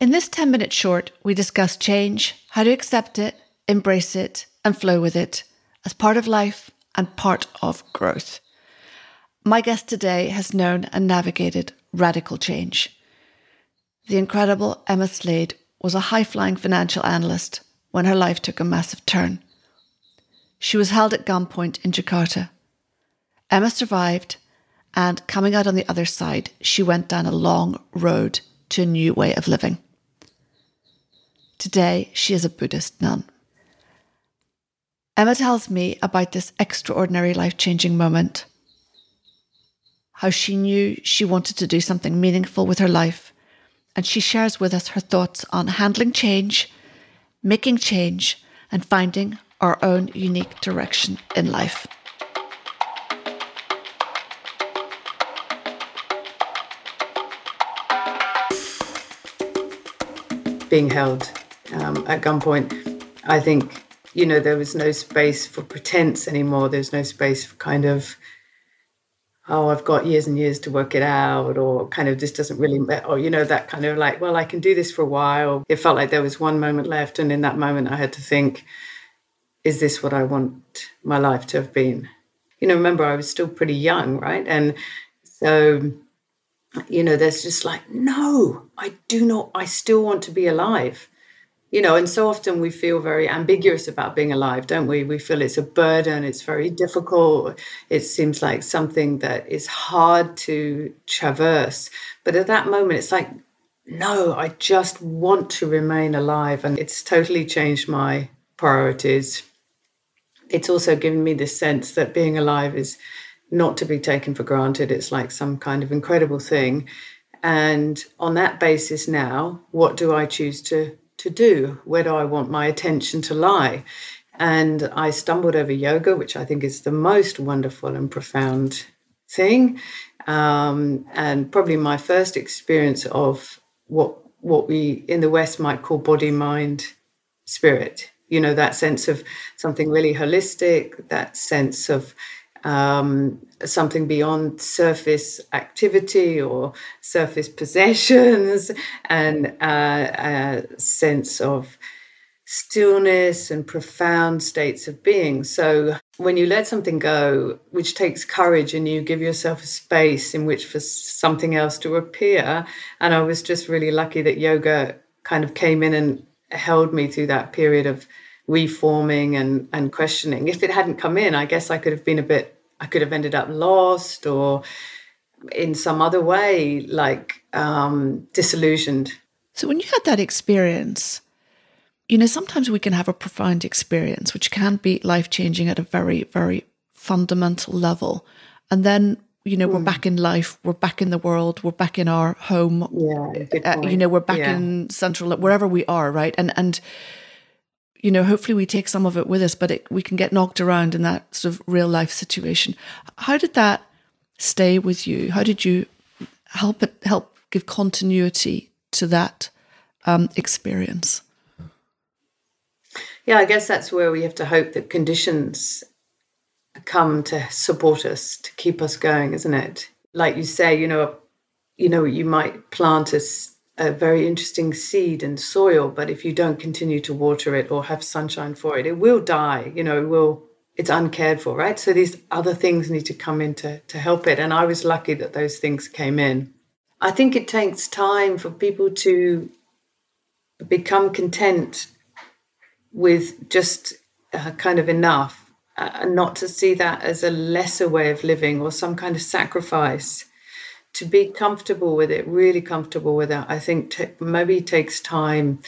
In this 10 minute short, we discuss change, how to accept it, embrace it, and flow with it as part of life and part of growth. My guest today has known and navigated radical change. The incredible Emma Slade was a high flying financial analyst when her life took a massive turn. She was held at gunpoint in Jakarta. Emma survived, and coming out on the other side, she went down a long road to a new way of living. Today, she is a Buddhist nun. Emma tells me about this extraordinary life changing moment, how she knew she wanted to do something meaningful with her life, and she shares with us her thoughts on handling change, making change, and finding our own unique direction in life. Being held um, at gunpoint, I think, you know, there was no space for pretense anymore. There's no space for kind of, oh, I've got years and years to work it out, or kind of this doesn't really, or, you know, that kind of like, well, I can do this for a while. It felt like there was one moment left. And in that moment, I had to think, is this what I want my life to have been? You know, remember, I was still pretty young, right? And so, you know, there's just like, no, I do not, I still want to be alive. You know, and so often we feel very ambiguous about being alive, don't we? We feel it's a burden, it's very difficult, it seems like something that is hard to traverse. But at that moment, it's like, no, I just want to remain alive. And it's totally changed my priorities it's also given me this sense that being alive is not to be taken for granted. It's like some kind of incredible thing. And on that basis now, what do I choose to to do? Where do I want my attention to lie? And I stumbled over yoga, which I think is the most wonderful and profound thing. Um, and probably my first experience of what what we in the West might call body, mind, spirit you know that sense of something really holistic that sense of um, something beyond surface activity or surface possessions and uh, a sense of stillness and profound states of being. So when you let something go, which takes courage, and you give yourself a space in which for something else to appear, and I was just really lucky that yoga kind of came in and held me through that period of reforming and and questioning. If it hadn't come in, I guess I could have been a bit. I could have ended up lost or in some other way, like um, disillusioned. So when you had that experience, you know, sometimes we can have a profound experience, which can be life changing at a very, very fundamental level, and then you know, mm. we're hmm. back in life, we're back in the world, we're back in our home. Yeah, uh, you know, we're back yeah. in central, wherever we are, right? And and you know, hopefully we take some of it with us, but it, we can get knocked around in that sort of real life situation. How did that stay with you? How did you help it help give continuity to that um, experience? Yeah, I guess that's where we have to hope that conditions come to support us to keep us going, isn't it? Like you say, you know, you know, you might plant a a very interesting seed and soil, but if you don't continue to water it or have sunshine for it, it will die. You know, it will it's uncared for, right? So these other things need to come in to, to help it. And I was lucky that those things came in. I think it takes time for people to become content with just uh, kind of enough uh, and not to see that as a lesser way of living or some kind of sacrifice to be comfortable with it, really comfortable with it, I think t- maybe takes time.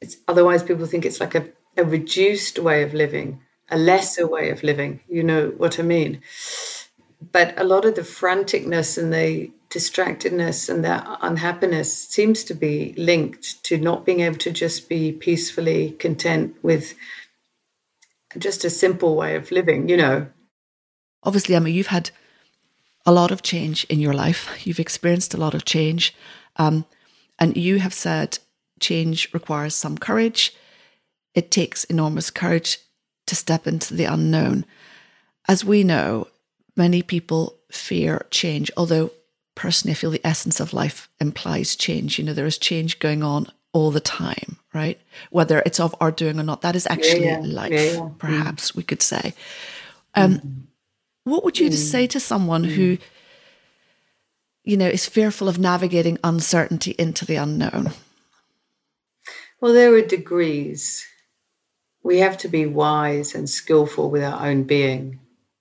It's, otherwise, people think it's like a, a reduced way of living, a lesser way of living. You know what I mean? But a lot of the franticness and the distractedness and the unhappiness seems to be linked to not being able to just be peacefully content with just a simple way of living, you know. Obviously, I mean, you've had a lot of change in your life. You've experienced a lot of change. Um, and you have said change requires some courage. It takes enormous courage to step into the unknown. As we know, many people fear change, although personally, I feel the essence of life implies change. You know, there is change going on all the time, right? Whether it's of our doing or not, that is actually yeah, yeah. life, yeah, perhaps mm. we could say. Um, mm. What would you mm. say to someone who, mm. you know, is fearful of navigating uncertainty into the unknown? Well, there are degrees. We have to be wise and skillful with our own being.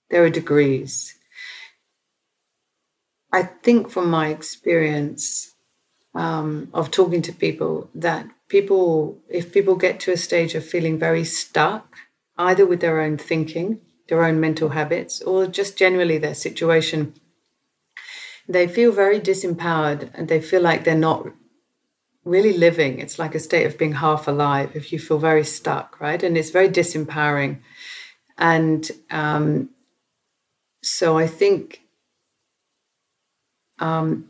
There are degrees. I think from my experience um, of talking to people that people, if people get to a stage of feeling very stuck, either with their own thinking, their own mental habits, or just generally their situation, they feel very disempowered and they feel like they're not really living. It's like a state of being half alive if you feel very stuck, right? And it's very disempowering. And um, so I think um,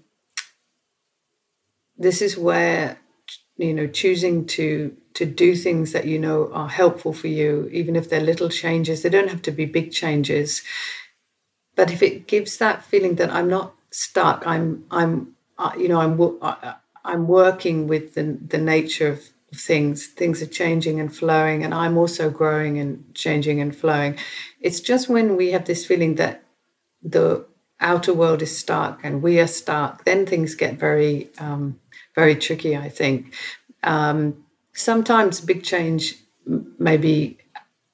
this is where you know choosing to to do things that you know are helpful for you even if they're little changes they don't have to be big changes but if it gives that feeling that i'm not stuck i'm i'm uh, you know i'm uh, i'm working with the, the nature of things things are changing and flowing and i'm also growing and changing and flowing it's just when we have this feeling that the outer world is stuck and we are stuck, then things get very, um, very tricky, I think. Um, sometimes big change may be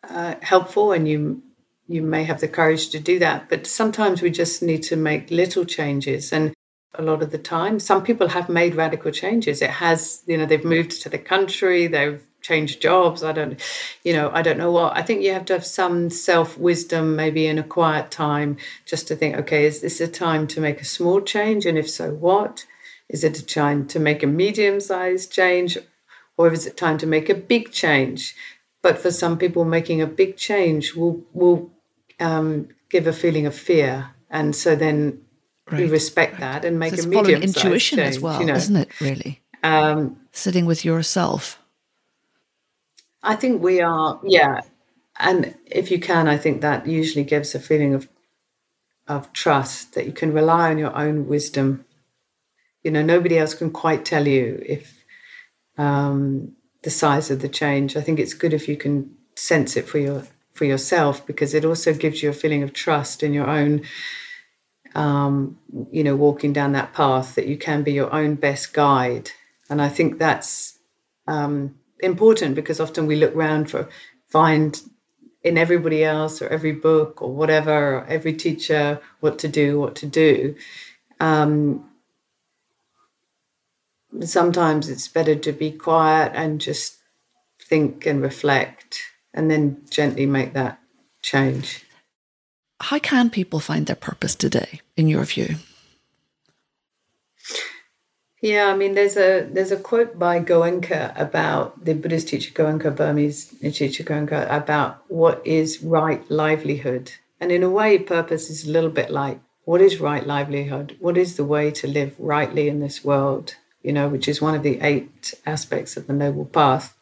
uh, helpful and you you may have the courage to do that but sometimes we just need to make little changes and a lot of the time some people have made radical changes it has you know they've moved to the country they've changed jobs. I don't, you know, I don't know what. I think you have to have some self wisdom, maybe in a quiet time, just to think, okay, is this a time to make a small change? And if so, what? Is it a time to make a medium sized change? Or is it time to make a big change? But for some people, making a big change will, will um, give a feeling of fear. And so then right. we respect right. that and make so a medium intuition change, as well, you know? isn't it, really? Um, Sitting with yourself I think we are, yeah. And if you can, I think that usually gives a feeling of of trust that you can rely on your own wisdom. You know, nobody else can quite tell you if um, the size of the change. I think it's good if you can sense it for your for yourself because it also gives you a feeling of trust in your own. Um, you know, walking down that path that you can be your own best guide, and I think that's um, important because often we look around for find in everybody else or every book or whatever or every teacher what to do what to do um, sometimes it's better to be quiet and just think and reflect and then gently make that change how can people find their purpose today in your view yeah, I mean, there's a there's a quote by Goenka about the Buddhist teacher Goenka, Burmese teacher Goenka, about what is right livelihood, and in a way, purpose is a little bit like what is right livelihood? What is the way to live rightly in this world? You know, which is one of the eight aspects of the Noble Path.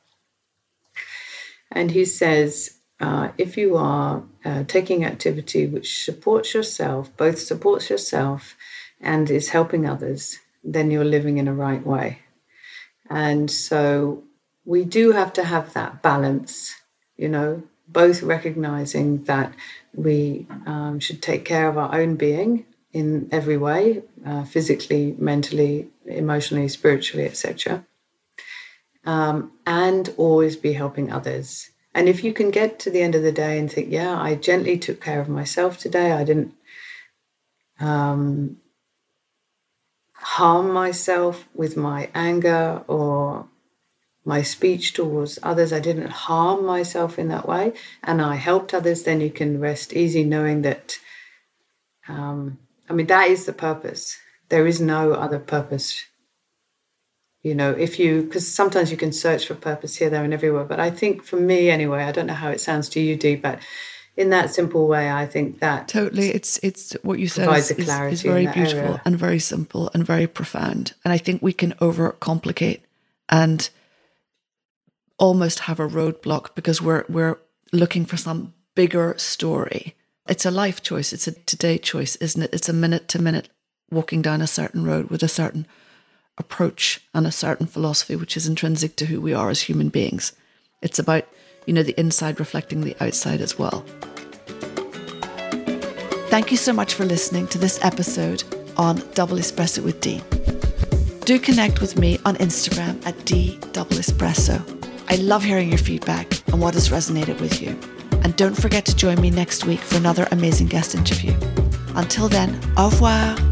And he says, uh, if you are uh, taking activity which supports yourself, both supports yourself and is helping others, then you're living in a right way. And so we do have to have that balance, you know, both recognizing that we um, should take care of our own being in every way uh, physically, mentally, emotionally, spiritually, etc. Um, and always be helping others. And if you can get to the end of the day and think, yeah, I gently took care of myself today, I didn't um, harm myself with my anger or my speech towards others. I didn't harm myself in that way, and I helped others. Then you can rest easy knowing that. Um, I mean, that is the purpose. There is no other purpose. You know, if you, because sometimes you can search for purpose here, there, and everywhere. But I think for me, anyway, I don't know how it sounds to you, Dee, but in that simple way, I think that totally. It's it's what you said is, is, is, very beautiful area. and very simple and very profound. And I think we can overcomplicate and almost have a roadblock because we're we're looking for some bigger story. It's a life choice. It's a today choice, isn't it? It's a minute to minute walking down a certain road with a certain approach and a certain philosophy, which is intrinsic to who we are as human beings. It's about, you know, the inside reflecting the outside as well. Thank you so much for listening to this episode on Double Espresso with Dean. Do connect with me on Instagram at D Double Espresso. I love hearing your feedback and what has resonated with you. And don't forget to join me next week for another amazing guest interview. Until then, au revoir.